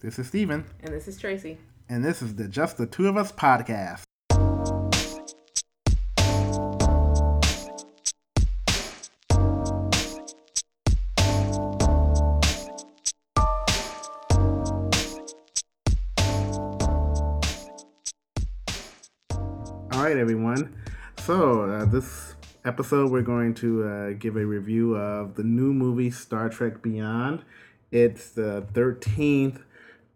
This is Steven. And this is Tracy. And this is the Just the Two of Us podcast. All right, everyone. So, uh, this episode, we're going to uh, give a review of the new movie Star Trek Beyond. It's the 13th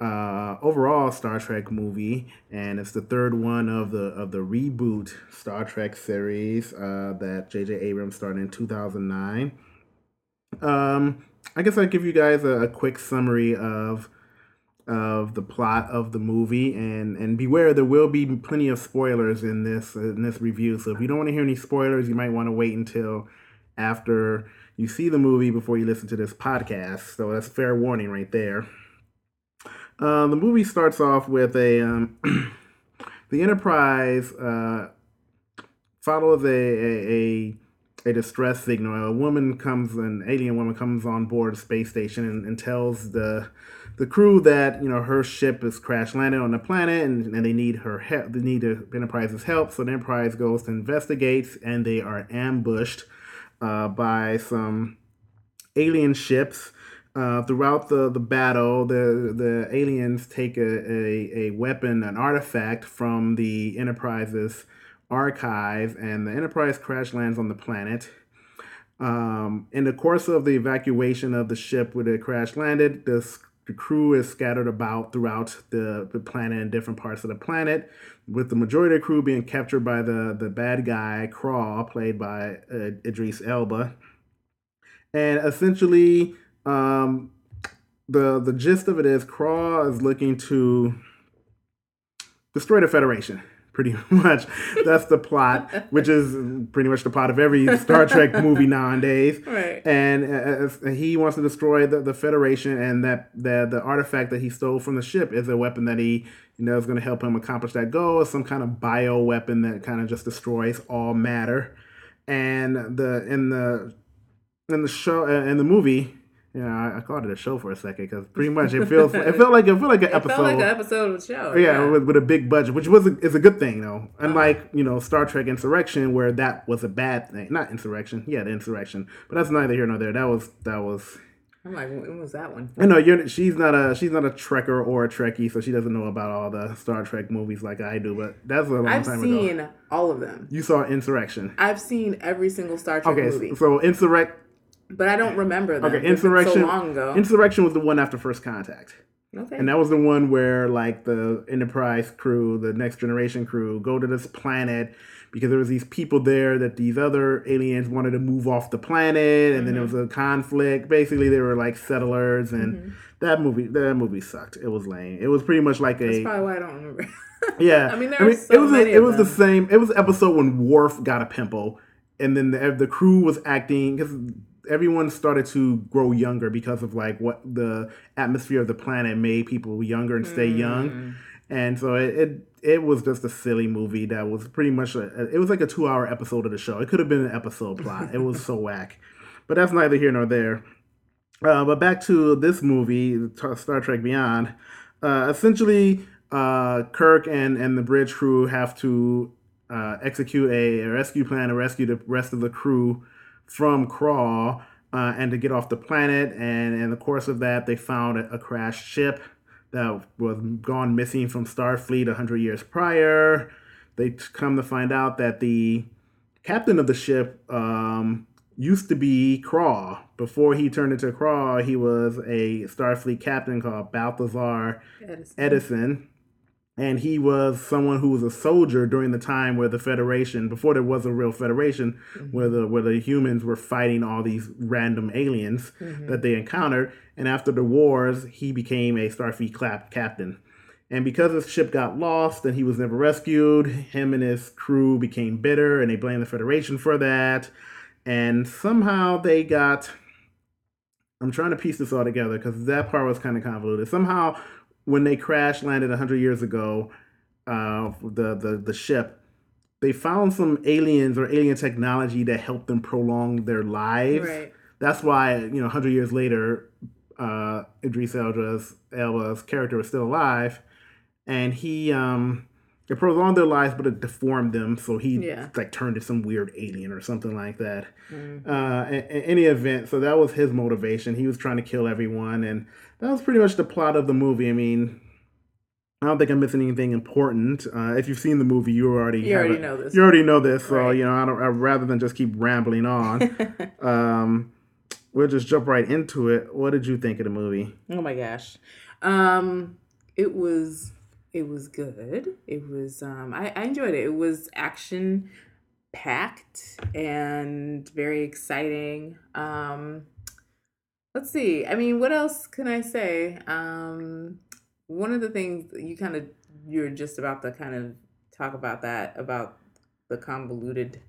uh, overall Star Trek movie, and it's the third one of the of the reboot Star Trek series uh, that J.J. Abrams started in 2009. Um, I guess I'll give you guys a, a quick summary of of the plot of the movie and and beware there will be plenty of spoilers in this in this review so if you don't want to hear any spoilers you might want to wait until after you see the movie before you listen to this podcast so that's fair warning right there uh, the movie starts off with a um, the enterprise uh, follows a, a, a a distress signal. A woman comes, an alien woman comes on board a space station and, and tells the the crew that you know her ship is crash landed on the planet and, and they need her help. They need the Enterprise's help. So the Enterprise goes to investigates and they are ambushed uh, by some alien ships. Uh, throughout the, the battle, the the aliens take a, a, a weapon, an artifact from the Enterprise's archive, and the Enterprise crash lands on the planet. Um, in the course of the evacuation of the ship where it crash landed, the, the crew is scattered about throughout the, the planet in different parts of the planet, with the majority of the crew being captured by the, the bad guy, Krall, played by uh, Idris Elba. And essentially, um, the the gist of it is Krall is looking to destroy the Federation. Pretty much, that's the plot, which is pretty much the plot of every Star Trek movie nowadays. Right. And uh, he wants to destroy the, the Federation, and that the the artifact that he stole from the ship is a weapon that he you know is going to help him accomplish that goal. It's some kind of bio weapon that kind of just destroys all matter. And the in the in the show uh, in the movie, yeah, I, I, called it a show for a second because pretty much it feels it felt like it felt like an it episode. Felt like an episode of the show. Yeah, yeah. With, with, a big budget, which was a, is a good thing though. Unlike uh-huh. you know Star Trek Insurrection, where that was a bad thing. Not Insurrection, yeah, the Insurrection. But that's neither here nor there. That was that was. I'm like, when was that one? I know you're. She's not a. She's not a Trekker or a Trekkie, so she doesn't know about all the Star Trek movies like I do. But that's a long I've time ago. I've seen all of them. You saw Insurrection. I've seen every single Star Trek okay, movie. so Insurrect. But I don't remember them. Okay, Insurrection. So long ago. Insurrection was the one after First Contact. Okay. And that was the one where like the Enterprise crew, the Next Generation crew, go to this planet because there was these people there that these other aliens wanted to move off the planet, and mm-hmm. then there was a conflict. Basically, they were like settlers, and mm-hmm. that movie that movie sucked. It was lame. It was pretty much like a. That's probably why I don't remember. yeah, I mean, there I mean, so it was many a, it was them. the same. It was the episode when Worf got a pimple, and then the the crew was acting because everyone started to grow younger because of like what the atmosphere of the planet made people younger and stay mm. young and so it, it, it was just a silly movie that was pretty much a, it was like a two hour episode of the show. It could have been an episode plot. It was so whack. But that's neither here nor there. Uh, but back to this movie star trek beyond. Uh, essentially uh, kirk and, and the bridge crew have to uh, execute a rescue plan to rescue the rest of the crew from Krall uh, and to get off the planet. And in the course of that, they found a, a crashed ship that was gone missing from Starfleet 100 years prior. They come to find out that the captain of the ship um, used to be Krall. Before he turned into Krall, he was a Starfleet captain called Balthazar Edison. Edison and he was someone who was a soldier during the time where the Federation, before there was a real Federation, mm-hmm. where the where the humans were fighting all these random aliens mm-hmm. that they encountered, and after the wars, he became a Starfleet clap captain. And because his ship got lost and he was never rescued, him and his crew became bitter, and they blamed the Federation for that. And somehow they got. I'm trying to piece this all together because that part was kind of convoluted. Somehow when they crash landed 100 years ago, uh, the, the, the ship, they found some aliens or alien technology that helped them prolong their lives. Right. That's why, you know, 100 years later, uh, Idris Elba's, Elba's character was still alive, and he um, it prolonged their lives, but it deformed them. So he Yeah. like turned into some weird alien or something like that. Mm. Uh, in, in any event, so that was his motivation. He was trying to kill everyone, and that was pretty much the plot of the movie. I mean, I don't think I'm missing anything important. Uh, if you've seen the movie, you already You already know this. You already know this, so Right. you know I don't. I, rather than just keep rambling on, um, we'll just jump right into it. What did you think of the movie? Oh my gosh. Um it was it was good. It was um I, I enjoyed it. It was action packed and very exciting. Um let's see. I mean, what else can I say? Um one of the things you kind of you're just about to kind of talk about that about the convolutedness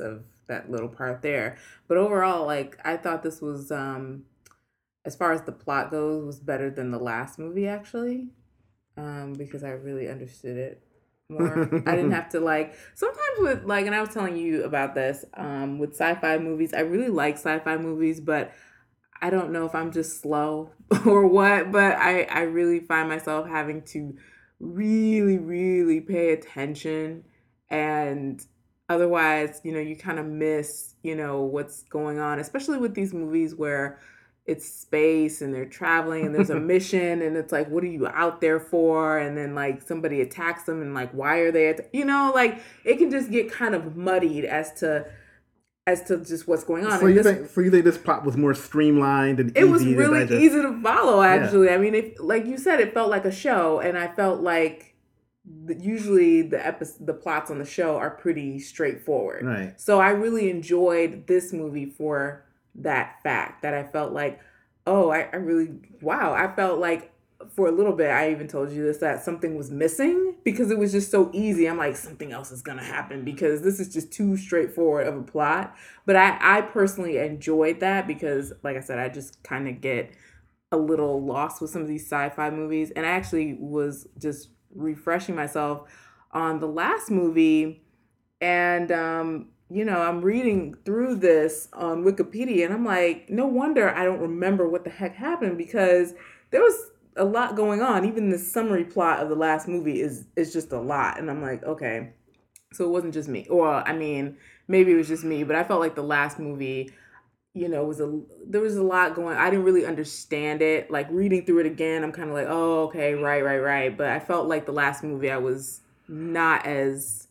of that little part there. But overall, like I thought this was um as far as the plot goes, was better than the last movie actually, um, because I really understood it more. I didn't have to like sometimes with like, and I was telling you about this um, with sci-fi movies. I really like sci-fi movies, but I don't know if I'm just slow or what. But I I really find myself having to really really pay attention and otherwise you know you kind of miss you know what's going on especially with these movies where it's space and they're traveling and there's a mission and it's like what are you out there for and then like somebody attacks them and like why are they at you know like it can just get kind of muddied as to as to just what's going on So And you this- think? So you think this plot was more streamlined and it easy was to really digest? easy to follow actually i mean if, like you said it felt like a show and i felt like the, usually the episode the plots on the show are pretty straightforward Right. so i really enjoyed this movie for that fact that i felt like oh i, I really wow i felt like for a little bit i even told you this that something was missing because it was just so easy. I'm like something else is gonna happen because this is just too straightforward of a plot. But i i personally enjoyed that because like i said i just kind of get a little lost with some of these sci-fi movies. And i actually was just refreshing myself on the last movie and um you know i'm reading through this on wikipedia and i'm like no wonder i don't remember what the heck happened because there was a lot going on. Even the summary plot of the last movie is is just a lot and i'm like okay. So it wasn't just me. Or i mean maybe it was just me but i felt like the last movie you know was a there was a lot going i didn't really understand it. Like reading through it again i'm kind of like oh okay right right right. But i felt like the last movie i was not as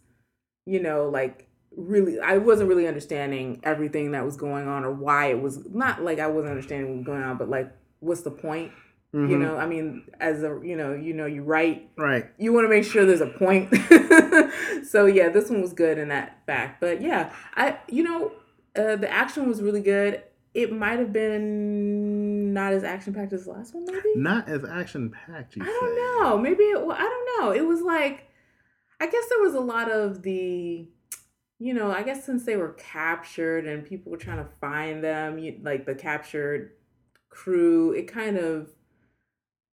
you know like really i wasn't really understanding everything that was going on or why it was not like i wasn't understanding what was going on but like what's the point you Mhm. know i mean as a you know you know you write Right. you want to make sure there's a point. so yeah, this one was good in that fact. But yeah, I you know uh, the action was really good. It might have been not as action packed as the last one, maybe. Not as action packed. I say. don't know. Maybe it, well, I don't know. It was like I guess there was a lot of the you know, I guess since they were captured and people were trying to find them, you, like the captured crew, it kind of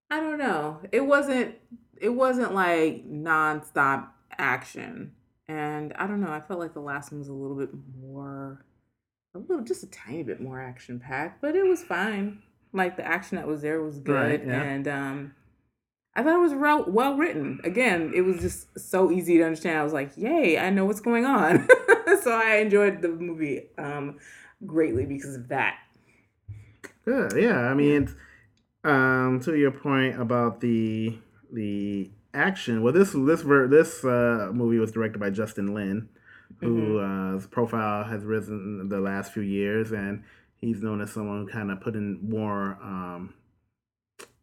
I don't know. It wasn't it wasn't like nonstop action. And I don't know, I felt like the last one was a little bit more a little just a tiny bit more action packed, but it was fine. Like the action that was there was good Right, yeah. and um I thought it was well, well written. Again, it was just so easy to understand. I was like, "Yay, I know what's going on." so I enjoyed the movie um greatly because of that. Good. Yeah. I mean, um, to your point about the the action. Well, this this ver- this uh, movie was directed by Justin Lin, who uh, his profile has risen the last few years, and he's known as someone who kind of put in more um,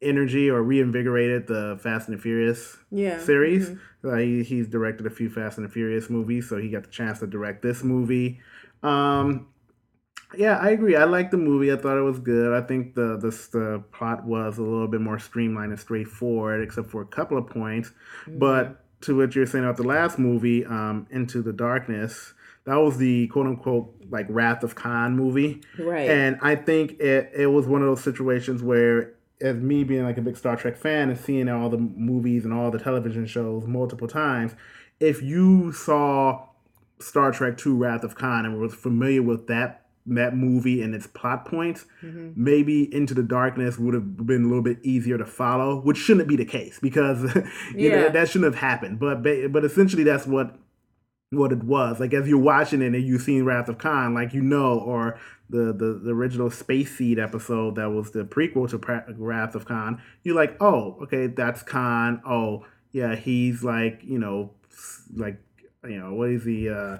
energy or reinvigorated the Fast and the Furious Yeah. series. Mhm. Uh, he, he's directed a few Fast and the Furious movies, so he got the chance to direct this movie. Um, yeah, I agree. I liked the movie. I thought it was good. I think the the, the plot was a little bit more streamlined and straightforward, except for a couple of points. Mm-hmm. But to what you're saying about the last movie, um, Into the Darkness, that was the quote unquote like Wrath of Khan movie. Right. And I think it, it was one of those situations where, as me being like a big Star Trek fan and seeing all the movies and all the television shows multiple times, if you saw Star Trek II Wrath of Khan and was familiar with that that movie and its plot points, mm-hmm. maybe Into the Darkness would have been a little bit easier to follow, which shouldn't be the case because you yeah. know that shouldn't have happened. But but essentially that's what what it was. Like as you're watching it and you've seen Wrath of Khan, like you know, or the the, the original Space Seed episode that was the prequel to Wrath of Khan, you're like, oh, okay, that's Khan. Oh, yeah, he's like, you know, like, you know, what is he? Uh,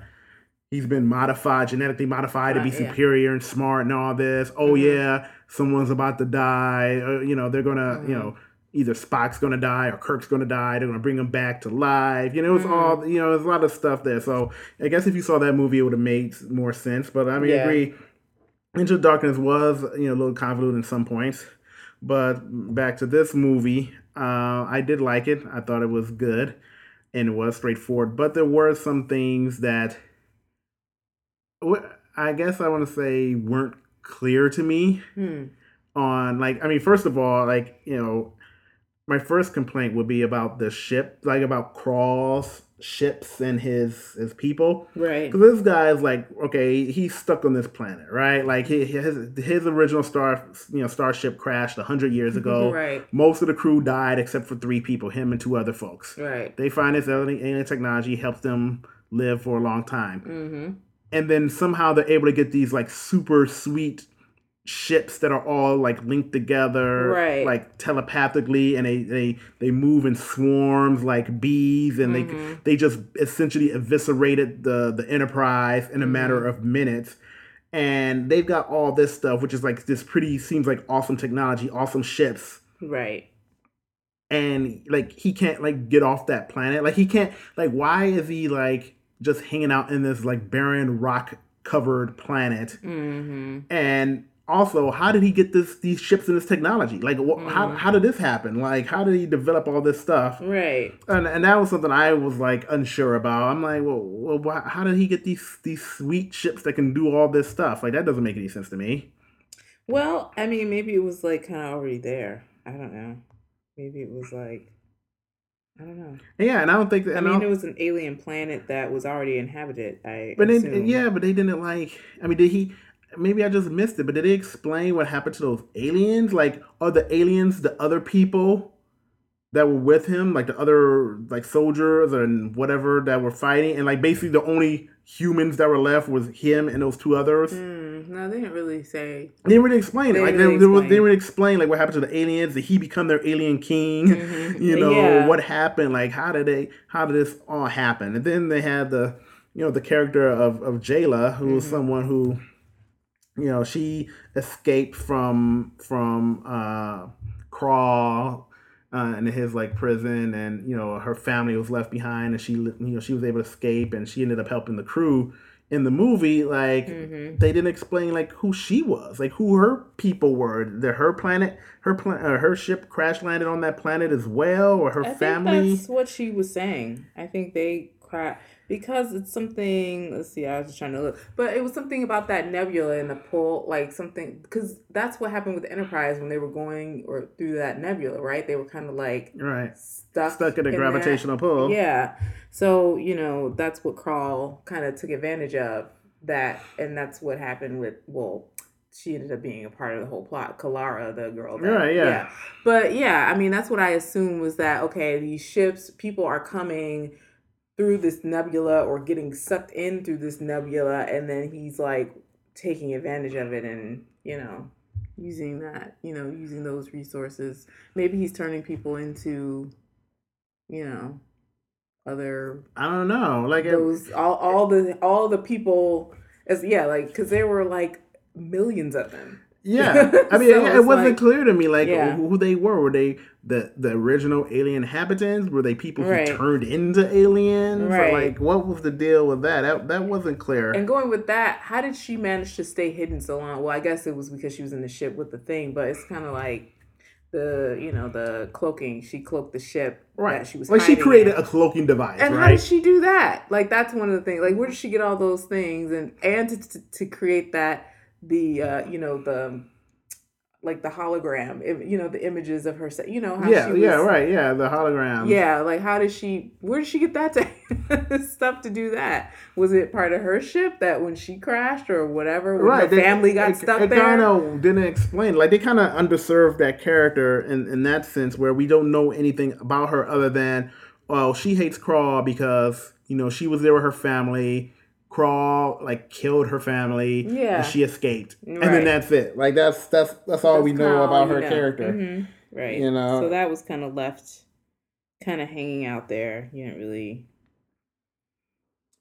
he's been modified, genetically modified to be yeah. superior and smart and all this. Oh mm-hmm. yeah, someone's about to die. Uh, you know, they're gonna, mm-hmm. you know either Spock's gonna die or Kirk's gonna die. They're gonna bring him back to life. You know, it's mm. all you know. There's a lot of stuff there. So I guess if you saw that movie, it would have made more sense. But I mean, yeah. I agree. Into the Darkness was you know a little convoluted in some points. But back to this movie, uh, I did like it. I thought it was good and it was straightforward. But there were some things that I guess I want to say weren't clear to me. Hmm. On like, I mean, first of all, like you know, my first complaint would be about the ship, like about Krall's ships and his his people. Right. Because this guy is like, okay, he's stuck on this planet, right? Like his his original star, you know, starship crashed hundred years ago. right. Most of the crew died except for three people, him and two other folks. Right. They find this alien technology helps them live for a long time. Mm-hmm. And then somehow they're able to get these like super sweet ships that are all like linked together right. like telepathically and they they they move in swarms like bees and mm-hmm. they they just essentially eviscerated the the enterprise in a mm-hmm. matter of minutes and they've got all this stuff which is like this pretty seems like awesome technology awesome ships right and like he can't like get off that planet like he can't like why is he like just hanging out in this like barren rock covered planet mm-hmm. and also how did he get this these ships and this technology like wh- mm. how, how did this happen like how did he develop all this stuff right and, and that was something i was like unsure about i'm like well, well how did he get these these sweet ships that can do all this stuff like that doesn't make any sense to me well i mean maybe it was like kind of already there i don't know maybe it was like I don't know. Yeah, and I don't think that. I mean, it was an alien planet that was already inhabited. I but they, yeah, but they didn't like. I mean, did he? Maybe I just missed it, but did they explain what happened to those aliens? Like, are the aliens the other people that were with him, like the other like soldiers and whatever that were fighting, and like basically the only humans that were left was him and those two others? Mm, no, they didn't really say. They didn't really explain they it. Like really they, explain. they didn't really explain like what happened to the aliens. Did he become their alien king? Mm-hmm. You know yeah. what happened? Like how did they? How did this all happen? And then they had the you know the character of of Jaylah, who mm-hmm. was someone who you know she escaped from from uh Krall uh, in his like prison and you know her family was left behind and she you know she was able to escape and she ended up helping the crew in the movie like mm-hmm. they didn't explain like who she was like who her people were. That her planet her plan uh, her ship crash landed on that planet as well or her I family. that's what she was saying. I think they because it's something let's see i was just trying to look but it was something about that nebula and the pull like something because that's what happened with enterprise when they were going or through that nebula right they were kind of like right stuck stuck in a gravitational that. pull yeah so you know that's what Krall kind of took advantage of that and that's what happened with well she ended up being a part of the whole plot. Kalara, the girl. That, right, yeah. yeah. But yeah, I mean, that's what I assumed was that, okay, these ships, people are coming through this nebula or getting sucked in through this nebula and then he's like taking advantage of it and you know using that you know using those resources. Maybe he's turning people into you know other i don't know. Like those all all the all the people as yeah like because there were like millions of them yeah, I mean, so it, it wasn't like, clear to me like yeah. who they were. Were they the the original alien inhabitants? Were they people who right. turned into aliens? Right. Or like, what was the deal with that? That that wasn't clear. And going with that, how did she manage to stay hidden so long? Well, I guess it was because she was in the ship with the thing, but it's kind of like the you know the cloaking. She cloaked the ship. Right. she was like she created in. a cloaking device. And right? how did she do that? Like that's one of the things. Like where did she get all those things and and to, to, to create that the uh, you know the like the hologram, you know, the images of her. You know how yeah, she was, yeah, right, yeah, the hologram. Yeah, like how did she? Where did she get that to, stuff to do that? Was it part of her ship that when she crashed or whatever, right? they- family got it, stuck it there? kind of didn't explain. Like they kind of underserved that character in in that sense, where we don't know anything about her other than, well, she hates Krall because you know she was there with her family. Krall like killed her family. Yeah. and she escaped, and then that's it. Like that's that's that's all we know about her know. character. Mhm, Right. You know? So that was kind of left, kind of hanging out there. You didn't really.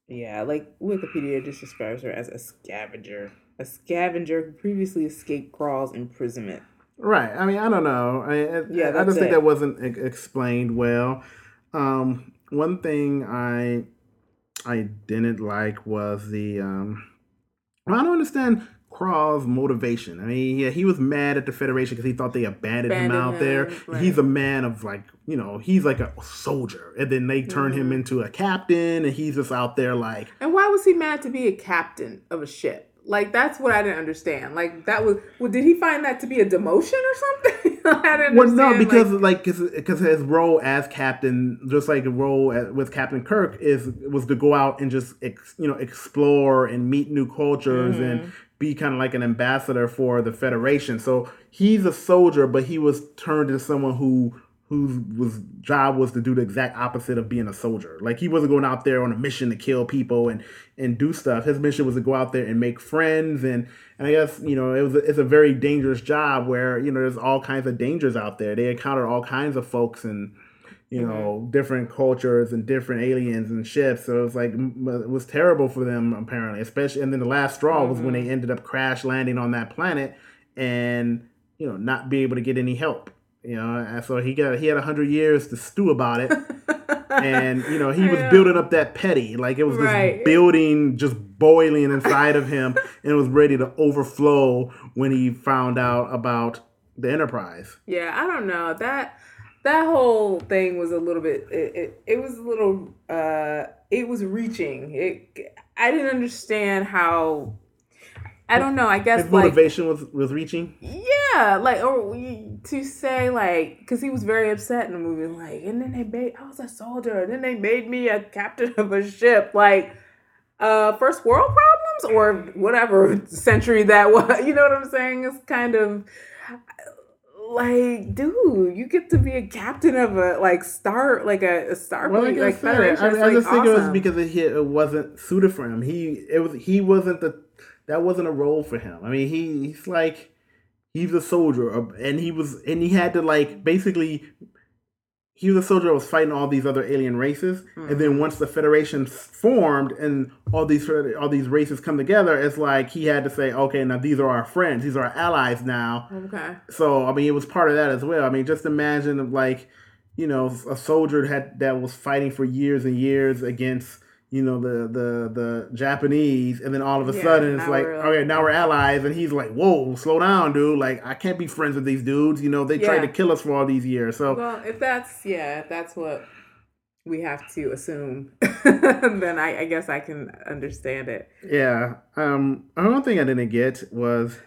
Yeah, like Wikipedia just describes her as a scavenger, a scavenger who previously escaped Krall's imprisonment. Right. I mean, I don't know. I, I, Yeah, I that's just think it. that wasn't explained well. Um, one thing I I didn't like was the um, well, I don't understand Krall's motivation. I mean, yeah, he was mad at the Federation because he thought they abandoned, him Abandoned out there. right. He's a man of like, you know, he's like a soldier, and then they turn him Mhm. into a captain, and he's just out there like, And why was he mad to be a captain of a ship? Like that's what I didn't understand. Like that was, well, did he find that to be a demotion or something? I didn't Well, no, because like, like because his role as captain, just like the role as, with Captain Kirk, is was to go out and just ex, you know explore and meet new cultures Mm-hmm. and be kind of like an ambassador for the Federation. So he's a soldier, but he was turned into someone who whose was job was to do the exact opposite of being a soldier. Like he wasn't going out there on a mission to kill people and and do stuff. His mission was to go out there and make friends and and I guess you know it was a, it's a very dangerous job where you know there's all kinds of dangers out there. They encounter all kinds of folks and you mm-hmm. know different cultures and different aliens and ships. So it was like it was terrible for them apparently. Especially and then the last straw was when mm-hmm. they ended up crash landing on that planet and you know not be able to get any help. You know, and so he got he had a hundred years to stew about it, and you know he was building up that petty, like it was Right. this building just boiling inside of him, and it was ready to overflow when he found out about the Enterprise. Yeah, I don't know that that whole thing was a little bit. It, it, it was a little. uh It was reaching. It. I didn't understand how. I don't know. I guess His like motivation was was reaching. yeah, like or we- to say like because he was very upset in the movie. Like, and then they made I was a soldier, and then they made me a captain of a ship. Like, uh, first world problems or whatever century that was. You know what I'm saying? It's kind of like, dude, you get to be a captain of a like star, like a, a star Well, like I like Federation. I, I like, just think it was because it, it wasn't suited for him. He it was he wasn't the that wasn't a role for him. I mean, he he's like he's a soldier, uh, and he was and he had to like basically he was a soldier that was fighting all these other alien races, and Mm-hmm. then once the Federation formed and all these all these races come together, it's like he had to say, okay, now these are our friends, these are our allies now. okay. So I mean, it was part of that as well. I mean, just imagine like, you know, a soldier had that was fighting for years and years against you know the the the Japanese, and then all of a Yeah, sudden it's like, okay, now we're allies, and he's like, whoa, slow down, dude. Like I can't be friends with these dudes. You know, they tried to kill us for all these years. So Well, if that's yeah, if that's what we have to assume, then I, I guess I can understand it. yeah, um, another thing I didn't get was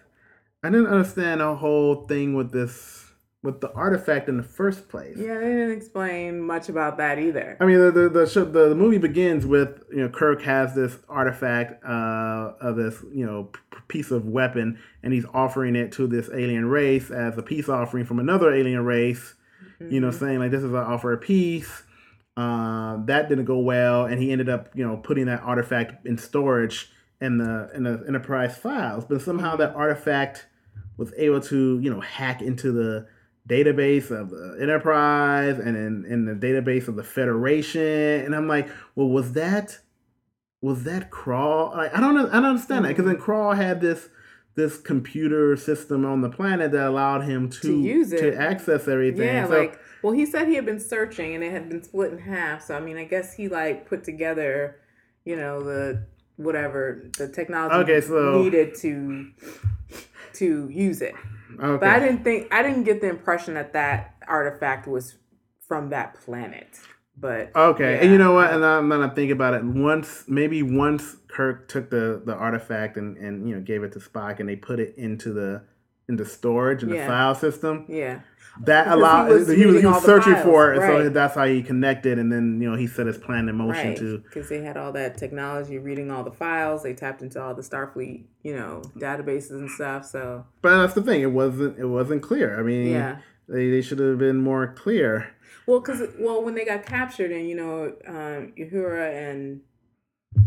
I didn't understand the whole thing with this with the artifact in the first place. Yeah, they didn't explain much about that either. I mean, the the the, show, the the movie begins with you know Kirk has this artifact uh, of this you know p- piece of weapon, and he's offering it to this alien race as a peace offering from another alien race. You know, saying like this is an offer of peace. Uh, that didn't go well, and he ended up you know putting that artifact in storage in the in the Enterprise files. But somehow that artifact was able to you know hack into the database of the enterprise and in, in the database of the federation and i'm like well was that was that Krall like i don't know i don't understand that because then mm-hmm. Krall had this this computer system on the planet that allowed him to, To use it. to access everything Yeah, so, like well, he said he had been searching and it had been split in half. So I mean, I guess he like put together, you know, the whatever the technology Okay, so- needed to to use it. Okay But I didn't think I didn't get the impression that that artifact was from that planet. But Okay, yeah, and you know what? And I'm gonna think about it. Once, maybe once Kirk took the the artifact and and you know gave it to Spock, and they put it into the in the storage and Yeah. the file system. Yeah. That Because he allowed was he was, he was, reading all the searching files, for it, so that's how he connected, and then you know he set his plan in motion Right. to. Because they had all that technology reading all the files. They tapped into all the Starfleet, you know, databases and stuff. So But that's the thing; it wasn't it wasn't clear. I mean, yeah. they, they should have been more clear. Well, because well, when they got captured, and you know, um, Uhura and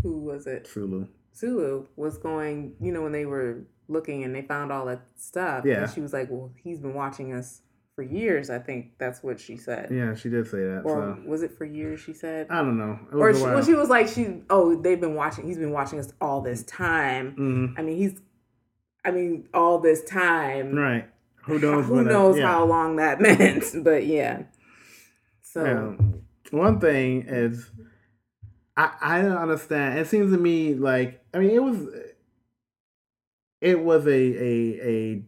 who was it? Sulu. Sulu was going. You know, when they were looking and they found all that stuff. Yeah. And she was like, "Well, he's been watching us for years." I think that's what she said. Yeah, she did say that. Or so was it for years? She said. I don't know. Or she, well, she was like, "She oh, they've been watching. He's been watching us all this time. Mhm. I mean, he's. I mean, all this time. Right. Who knows? Who that- knows yeah. how long that meant? But yeah. So Yeah. One thing is, I I don't understand. It seems to me like I mean it was, it was a a a,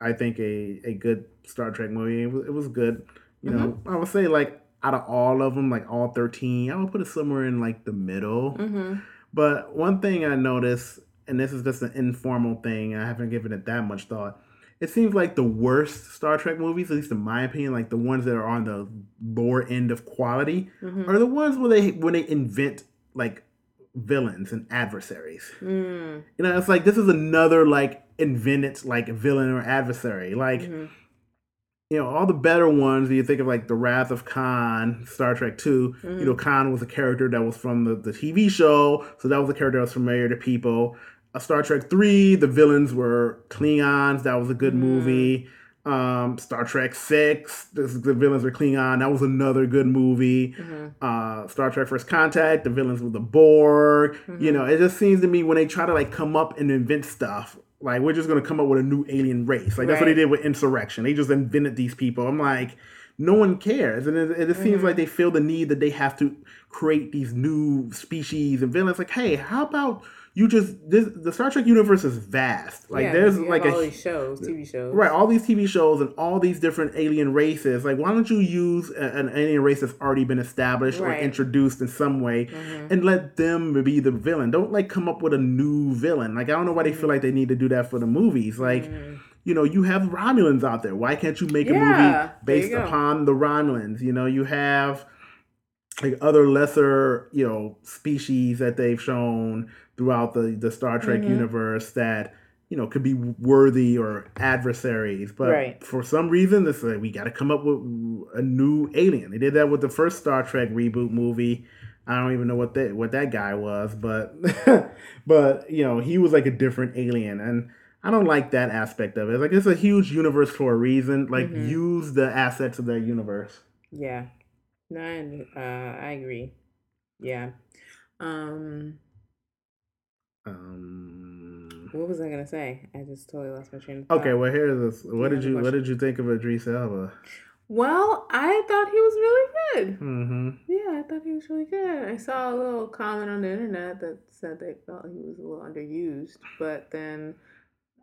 I think a a good Star Trek movie. It was, it was good. You know, I would say like out of all of them, like all thirteen, I would put it somewhere in like the middle. hmm But one thing I noticed, and this is just an informal thing, I haven't given it that much thought. It seems like the worst Star Trek movies, at least in my opinion, like the ones that are on the lower end of quality, hmm are the ones where they when they invent like villains and adversaries. Mm. You know, it's like this is another like invented like villain or adversary. Like Mhm. you know, all the better ones, you think of like The Wrath of Khan, Star Trek 2, Mhm. you know, Khan was a character that was from the, the TV show, so that was a character that was familiar to people. Uh, Star Trek 3, the villains were Klingons, that was a good Mhm. movie. Um, Star Trek 6, this, the villains were Klingon, that was another good movie. Mhm. Uh, Star Trek First Contact, the villains were the Borg. You Mhm. know, it just seems to me when they try to like come up and invent stuff, like we're just gonna come up with a new alien race. Like that's what they did with Insurrection. They just invented these people. I'm like, no one cares, and it, it just seems like they feel the need that they have to create these new species and villains. Like, hey, how about you just this? The Star Trek universe is vast. Like, Yeah, there's like all a these shows, TV shows, Right, all these TV shows and all these different alien races. Like, why don't you use a- an alien race that's already been established or introduced in some way, Mhm. and let them be the villain? Don't like come up with a new villain. Like, I don't know why they feel like they need to do that for the movies. Like, Mhm. you know, you have Romulans out there. Why can't you make a movie based upon the Romulans? You know, you have like other lesser, you know, species that they've shown throughout the the Star Trek Mhm. universe that you know could be worthy or adversaries. But Right. for some reason, it's like we got to come up with a new alien. They did that with the first Star Trek reboot movie. I don't even know what that what that guy was, but but you know he was like a different alien, and I don't like that aspect of it. Like it's a huge universe for a reason. Like Mhm. use the assets of that universe. Yeah, no, I, uh, I agree. Yeah. Um, Um, what was I gonna say? I just totally lost my train of thought. okay, well here's this. What did you What did you think of Idris Elba? Well, I thought he was really good. Mm-hmm. Yeah, I thought he was really good. I saw a little comment on the internet that said they felt he was a little underused, but then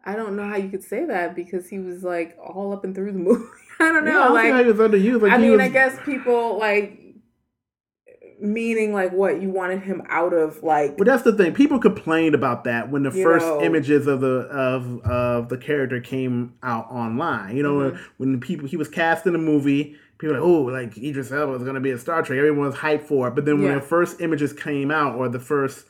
I don't know how you could say that because he was like all up and through the movie. I don't know. yeah, I don't like, he was underused. Like I mean, was, I guess people like meaning like what you wanted him out of like But that's the thing. People complained about that when the first know- images of the of of the character came out online. You know, Mhm. when people he was cast in a movie, people like, oh, like Idris Elba is going to be a Star Trek. Everyone was hyped for it. But then when Yeah. the first images came out, or the first,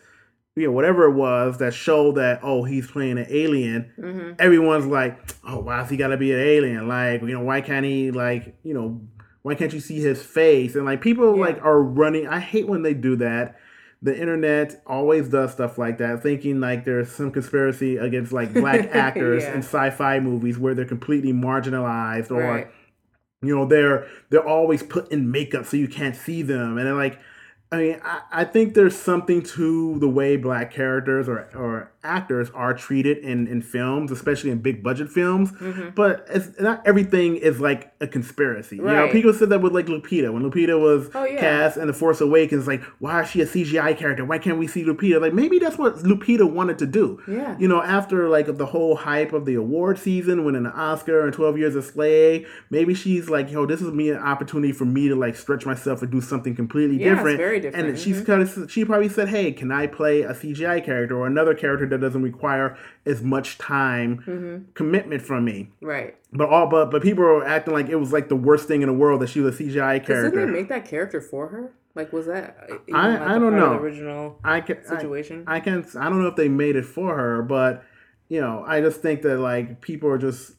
you know, whatever it was that showed that oh, he's playing an alien, Mhm. everyone's like, oh, why's he got to be an alien? Like, you know, why can't he like, you know, why can't you see his face? And like people Yeah. like are running. I hate when they do that. The internet always does stuff like that, thinking like there's some conspiracy against like black actors Yeah. in sci-fi movies where they're completely marginalized or right. you know they're they're always put in makeup so you can't see them and like i mean I, I think there's something to the way black characters or, or actors are treated in, in films especially in big budget films Mhm. but it's not everything is like a conspiracy you know people said that with like lupita when lupita was Oh, yeah. cast in the force awakens like why is she a cgi character why can't we see lupita like maybe that's what lupita wanted to do Yeah. you know, after like the whole hype of the award season, winning an Oscar and Twelve Years a Slave, maybe she's like, yo, this is me an opportunity for me to like stretch myself and do something completely Yeah, different. very different, And she's mhm. kind of she probably said, hey, can I play a CGI character or another character that doesn't require as much time Mm-hmm. commitment from me. Right. But all but but people are acting like it was like the worst thing in the world that she was a CGI character. Didn't they make that character for her? Like, was that? even, I- I don't know. Original I can I, situation. I can I don't know if they made it for her, but you know, I just think that like people are just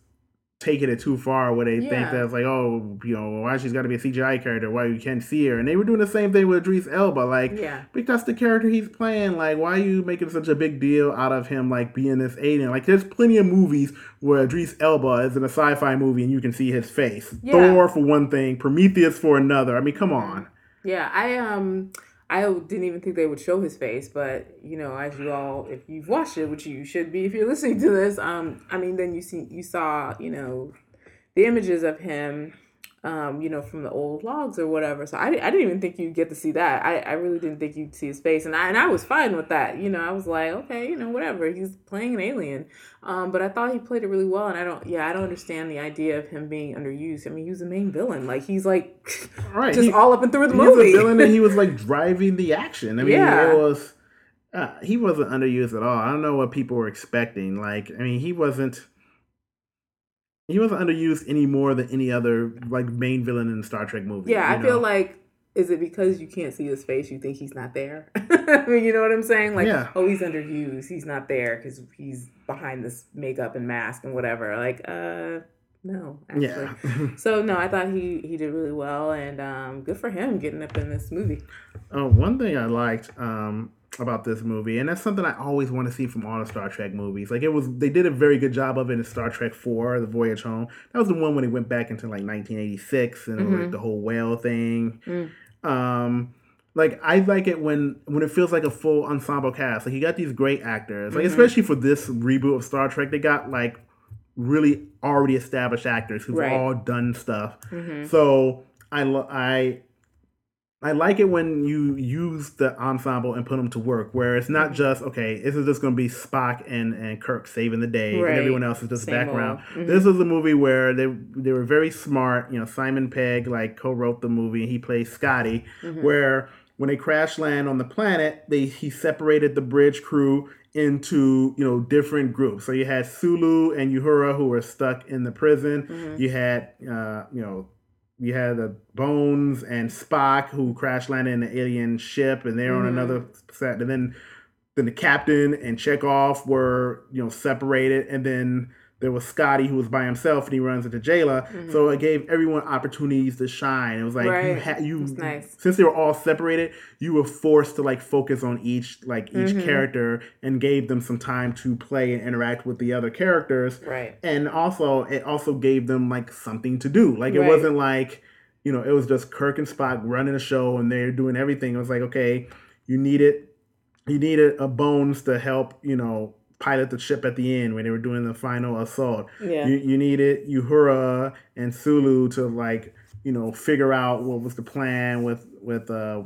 taking it too far where they think Yeah. that it's like, oh, you know, why she's got to be a CGI character, why you can't see her, and they were doing the same thing with Idris Elba, like. yeah. Because the character he's playing. Like, why are you making such a big deal out of him, like, being this alien? Like, there's plenty of movies where Idris Elba is in a sci fi movie and you can see his face. Yeah. Thor for one thing, Prometheus for another. I mean, come on. Yeah, I um I didn't even think they would show his face, but you know, as you all if you've watched it, which you should be if you're listening to this, um I mean then you see you saw, you know, the images of him um, you know, from the old logs or whatever. So I, I didn't even think you'd get to see that. I, I really didn't think you'd see his face. And I, and I was fine with that. You know, I was like, okay, you know, whatever. He's playing an alien. Um, but I thought he played it really well. And I don't, yeah, I don't understand the idea of him being underused. I mean, he was the main villain. Like, he's like Right. just he- all up and through the He was movie. a villain and he was like driving the action. I mean, Yeah. it was. Uh, he wasn't underused at all. I don't know what people were expecting. Like, I mean, he wasn't. He wasn't underused any more than any other like main villain in the Star Trek movie. Yeah, I feel like is it because you can't see his face you think he's not there? I mean, you know what I'm saying? Like, Yeah. oh, he's underused. He's not there because he's behind this makeup and mask and whatever. Like, uh, no, actually. yeah. So no, I thought he he did really well, and um, good for him getting up in this movie. Uh, one thing I liked um, about this movie, and that's something I always want to see from all the Star Trek movies. Like it was, they did a very good job of it in Star Trek Four, The Voyage Home. That was the one when they went back into like 1986 and Mhm. like the whole whale thing. Mm. Um, like I like it when when it feels like a full ensemble cast. Like you got these great actors, like Mhm. especially for this reboot of Star Trek, they got like really already established actors who've Right. all done stuff. hmm So I lo- I I like it when you use the ensemble and put them to work, where it's not just okay. This is just going to be Spock and, and Kirk saving the day, Right. and everyone else is just Same background. Mhm. This is a movie where they they were very smart. You know, Simon Pegg like co-wrote the movie, and he plays Scotty. Mhm. Where when they crash land on the planet, they he separated the bridge crew into you know different groups. So you had Sulu and Uhura who were stuck in the prison. Mhm. You had uh, you know you had the Bones and Spock who crash landed in the alien ship, and they're on Mhm. another set. And then then the captain and Chekov were you know separated, and then there was Scotty who was by himself, and he runs into Jaylah. Mhm. So it gave everyone opportunities to shine. It was like you Right. had you nice. since they were all separated, you were forced to like focus on each like each Mhm. character and gave them some time to play and interact with the other characters Right. and also it also gave them like something to do. Like it Right. wasn't like you know it was just Kirk and Spock running a show and they're doing everything. It was like okay, you needed you needed a Bones to help you know pilot the ship at the end when they were doing the final assault. Yeah. You you needed Uhura and Sulu to like you know figure out what was the plan with with uh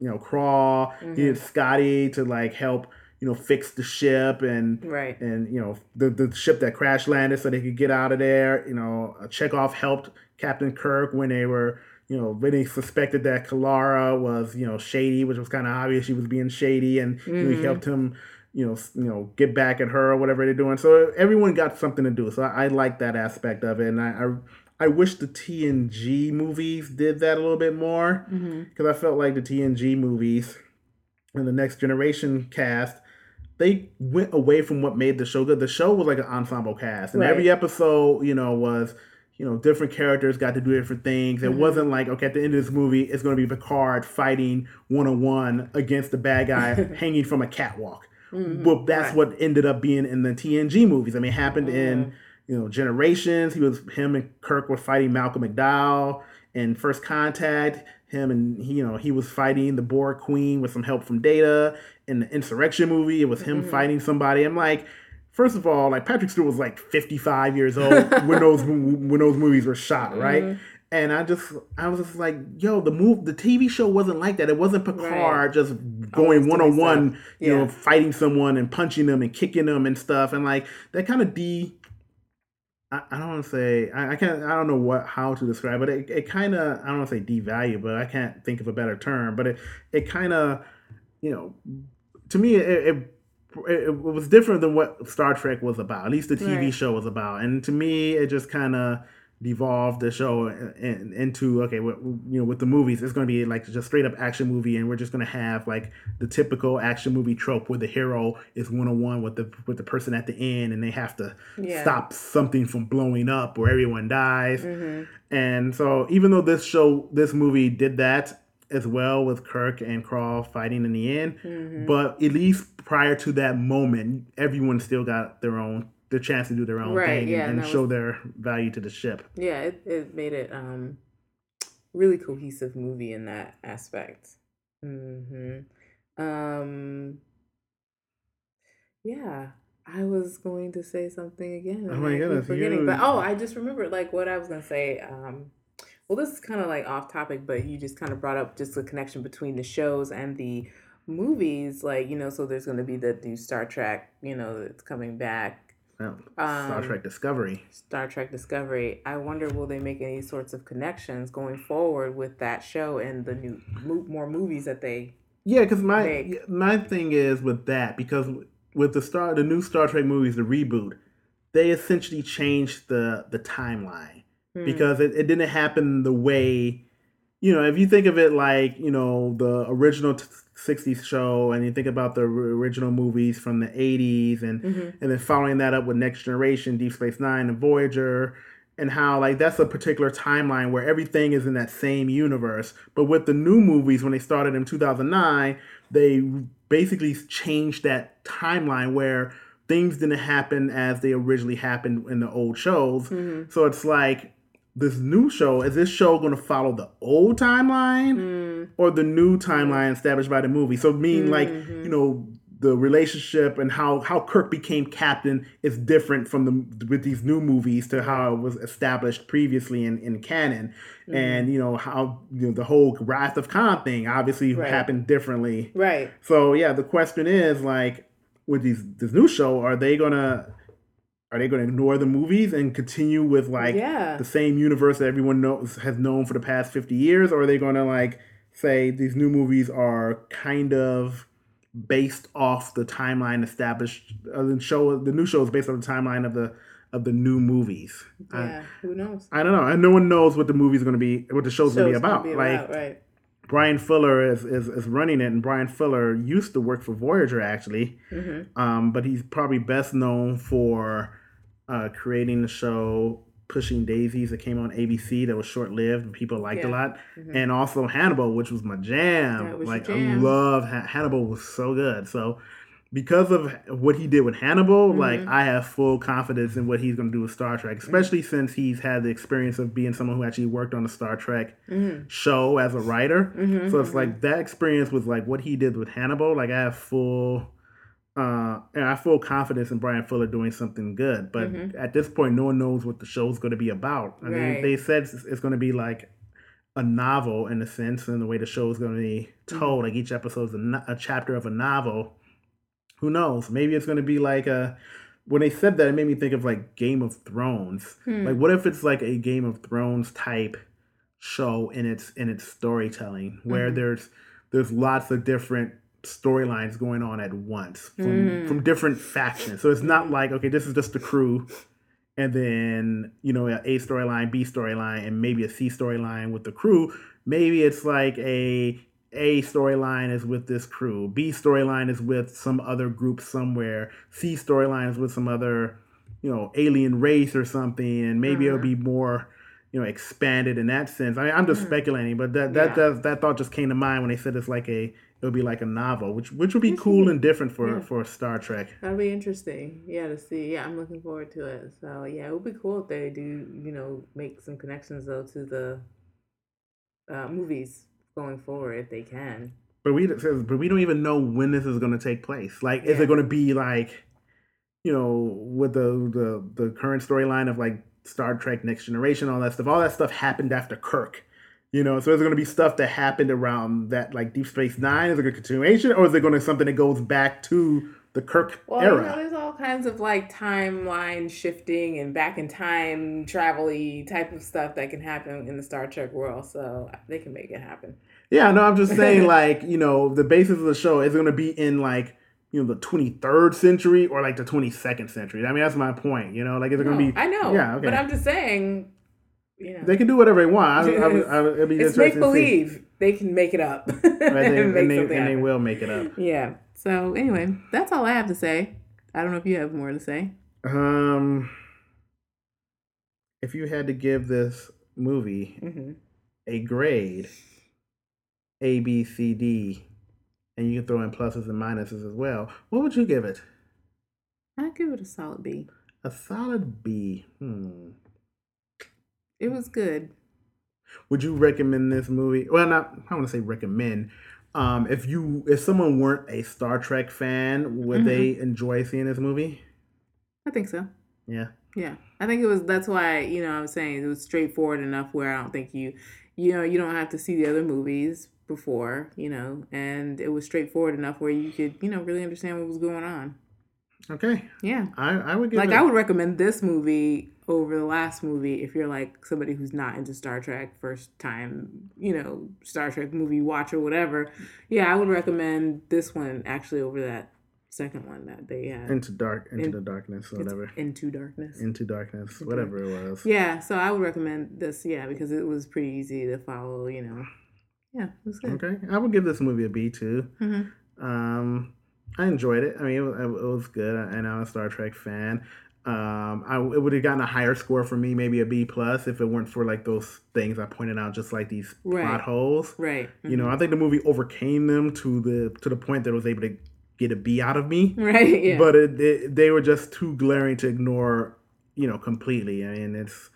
you know Krall. You Mhm. needed Scotty to like help you know fix the ship and right. and you know the the ship that crash landed so they could get out of there. You know, uh, Chekov helped Captain Kirk when they were you know when they suspected that Kalara was you know shady, which was kind of obvious she was being shady, and you know, he helped him. You know, you know, get back at her or whatever they're doing. So everyone got something to do. So I, I like that aspect of it, and I, I, I wish the TNG movies did that a little bit more because I felt like the TNG movies and the Next Generation cast they went away from what made the show good. The show was like an ensemble cast, and Right. every episode, you know, was you know different characters got to do different things. It Mhm. wasn't like okay, at the end of this movie, it's going to be Picard fighting one on one against the bad guy hanging from a catwalk. Mhm. Well, that's Right. what ended up being in the TNG movies. I mean, it happened in Mhm. you know Generations. He was him and Kirk were fighting Malcolm McDowell. In First Contact, him and he, you know he was fighting the Borg Queen with some help from Data. In the Insurrection movie, it was him Mhm. fighting somebody. I'm like, first of all, like Patrick Stewart was like 55 years old when those when those movies were shot, right? And I just, I was just like, yo, the move, the TV show wasn't like that. It wasn't Picard Right. just going one on one, you know, fighting someone and punching them and kicking them and stuff. And like that kind of de, I, I don't want to say, I, I can't, I don't know what how to describe it. It, it kind of, I don't want to say devalue, but I can't think of a better term. But it, it kind of, you know, to me, it, it it, it was different than what Star Trek was about. At least the TV Right. show was about. And to me, it just kind of devolved the show in, in- into okay, what, you know, with the movies, it's going to be like just straight up action movie, and we're just going to have like the typical action movie trope where the hero is one on one with the with the person at the end, and they have to Yeah. stop something from blowing up or everyone dies. hmm And so, even though this show, this movie did that as well with Kirk and Krall fighting in the end, hmm but at least prior to that moment, everyone still got their own the chance to do their own Right, thing yeah, and, and show was- their value to the ship. Yeah, it, it made it um really cohesive movie in that aspect. hmm Um yeah, I was going to say something again. Oh my I goodness, forgetting. you- But oh, I just remembered like what I was gonna say. Um well this is kind of like off topic, but you just kind of brought up just the connection between the shows and the movies, like, you know, so there's gonna be the new Star Trek, you know, that's coming back. Star Um, Trek Discovery. Star Trek Discovery. I wonder will they make any sorts of connections going forward with that show and the new more movies that they Yeah, because my big. my thing is with that because with the star the new Star Trek movies, the reboot, they essentially changed the the timeline Hmm. because it, it didn't happen the way you know if you think of it like you know the original t- 60s show and you think about the original movies from the 80s and Mhm. and then following that up with next generation deep space nine and voyager and how like that's a particular timeline where everything is in that same universe but with the new movies when they started in 2009 they basically changed that timeline where things didn't happen as they originally happened in the old shows Mhm. so it's like this new show is this show going to follow the old timeline Mm, or the new timeline established by the movie. So mean like Mhm. you know the relationship and how how Kirk became captain is different from the with these new movies to how it was established previously in in canon, Mm-hmm. and you know how you know the whole Wrath of Khan thing obviously Right. happened differently. right. So yeah, the question is like with these this new show, are they gonna are they gonna ignore the movies and continue with like yeah. the same universe that everyone knows has known for the past 50 years or are they going to like say these new movies are kind of based off the timeline established uh, the show the new show is based on the timeline of the of the new movies yeah. Who knows? I, I don't know and no one knows what the movie's going to be what the show's, going to be about be like about, right. Brian fuller is, is is running it and Bryan Fuller used to work for voyager actually hmm um, but he's probably best known for uh, creating the show Pushing Daisies that came on ABC that was short lived and people liked a Yeah. lot, Mhm. and also Hannibal, which was my jam. Was like jam. I love ha- Hannibal was so good. So because of what he did with Hannibal, like Mhm. I have full confidence in what he's going to do with Star Trek, especially since he's had the experience of being someone who actually worked on a Star Trek hmm show as a writer. hmm So it's like that experience with like what he did with Hannibal. Like I have full, uh, and I have full confidence in Bryan Fuller doing something good. But at this point, no one knows what the show's going to be about. I mean, they said it's, it's going to be like a novel in a sense, and the way the show is going to be Mm-hmm. told. Like each episode is a, no- a chapter of a novel. Who knows? Maybe it's going to be like a. When they said that, it made me think of like Game of Thrones. Hmm. Like, what if it's like a Game of Thrones type show in its in its storytelling, where Mhm. there's there's lots of different storylines going on at once from Mhm. from different factions. So it's not like okay, this is just the crew, and then you know A storyline, B storyline, and maybe a C storyline with the crew. Maybe it's like a A storyline is with this crew, B storyline is with some other group somewhere, C storyline is with some other, you know, alien race or something, and maybe it'll Uh-huh. be more, you know, expanded in that sense. I mean, I'm just Mhm. speculating, but that that, Yeah. that that thought just came to mind when they said it's like a it'll be like a novel, which which would be cool and different for yeah. for Star Trek. That'll be interesting. Yeah, to see. Yeah, I'm looking forward to it. So yeah, it would be cool if they do, you know, make some connections though to the uh, movies going forward if they can. But we but we don't even know when this is going to take place. Like, is it going to be like, you know, with the the the current storyline of like Star Trek Next Generation, all that stuff. All that stuff happened after Kirk. You know, so is it going to be stuff that happened around that, like Deep Space Nine? Is it a continuation, or is it going to something that goes back to the Kirk Well, you know, there's all kinds of like timeline shifting and back in time travel-y type of stuff that can happen in the Star Trek world. So they can make it happen. Yeah, no, I'm just saying, like, you know, the basis of the show is going to be in like you know the 23rd century or like the 22nd century. I mean, that's my point. You know, like is it No, going to be? I know. Yeah, okay. But I'm just saying, you know, They can do whatever they want. I, I, I, it'd be it's make believe. They can make it up. Right, they, and and they, and they will make it up. Yeah. So anyway, that's all I have to say. I don't know if you have more to say. Um, if you had to give this movie hmm a grade, A, B, C, D, and you can throw in pluses and minuses as well, what would you give it? I'd give it a solid B. A solid B. Hmm. It was good. Would you recommend this movie? Well, not I want to say recommend. Um, if you if someone weren't a Star Trek fan, would they enjoy seeing this movie? I think so. Yeah. Yeah, I think it was. That's why you know I was saying it was straightforward enough where I don't think you, you know, you don't have to see the other movies before you know, and it was straightforward enough where you could you know really understand what was going on. Okay. Yeah, I I would give like I would recommend this movie over the last movie if you're like somebody who's not into Star Trek, first time you know Star Trek movie watch or whatever. Yeah, I would recommend this one actually over that second one that they had. into dark into In- the darkness or whatever. Into Darkness. Into darkness, whatever it was. Yeah, so I would recommend this, yeah, because it was pretty easy to follow, you know. Yeah, it was good. Okay, I would give this movie a B too. hmm Um, I enjoyed it. I mean, it was, it was good, and I'm a Star Trek fan. Um, I it would have gotten a higher score for me, maybe a B plus, if it weren't for like those things I pointed out, just like these Right. plot holes. Right. You know, I think the movie overcame them to the to the point that it was able to get a B out of me. Right, yeah. But it, it, they were just too glaring to ignore, you know, completely. I mean, it's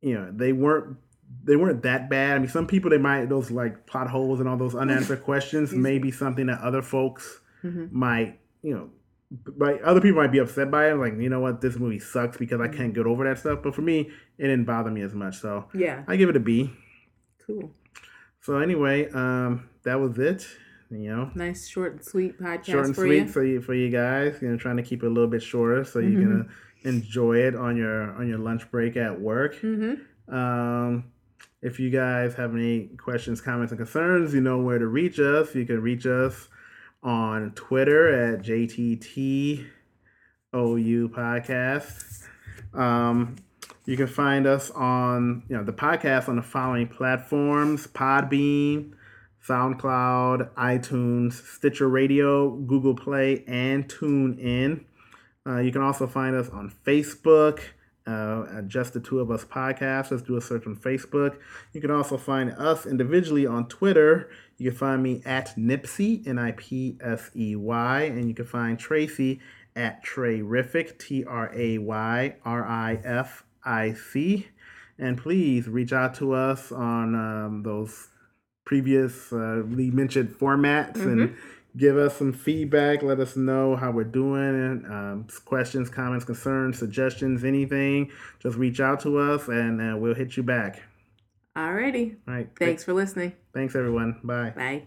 you know they weren't they weren't that bad. I mean, some people they might those like plot holes and all those unanswered questions may be something that other folks Mhm. might you know. Like other people might be upset by it, like you know what, this movie sucks because I can't get over that stuff. But for me, it didn't bother me as much, so Yeah, I give it a B. cool. So anyway, um, that was it. You know, Nice, short and sweet podcast short and for sweet you. for you for you guys. You know, trying to keep it a little bit shorter so you Mm-hmm. can enjoy it on your on your lunch break at work. Mm-hmm. Um, if you guys have any questions, comments, and concerns, you know where to reach us. You can reach us on Twitter at JTTOU Podcast. Um, you can find us on you know the podcast on the following platforms: Podbean, SoundCloud, iTunes, Stitcher Radio, Google Play, and TuneIn. Uh, you can also find us on Facebook, uh, at Just the Two of Us podcast. Let's do a search on Facebook. You can also find us individually on Twitter. You can find me at Nipsey, N I P S E Y, and you can find Tracy at Trayrific, T R A Y R I F I C. And please reach out to us on um, those previously mentioned formats and give us some feedback. Let us know how we're doing. Um, questions, comments, concerns, suggestions, anything. Just reach out to us and uh, we'll hit you back. Alrighty. All right. Thanks for listening. Thanks, everyone. Bye. Bye.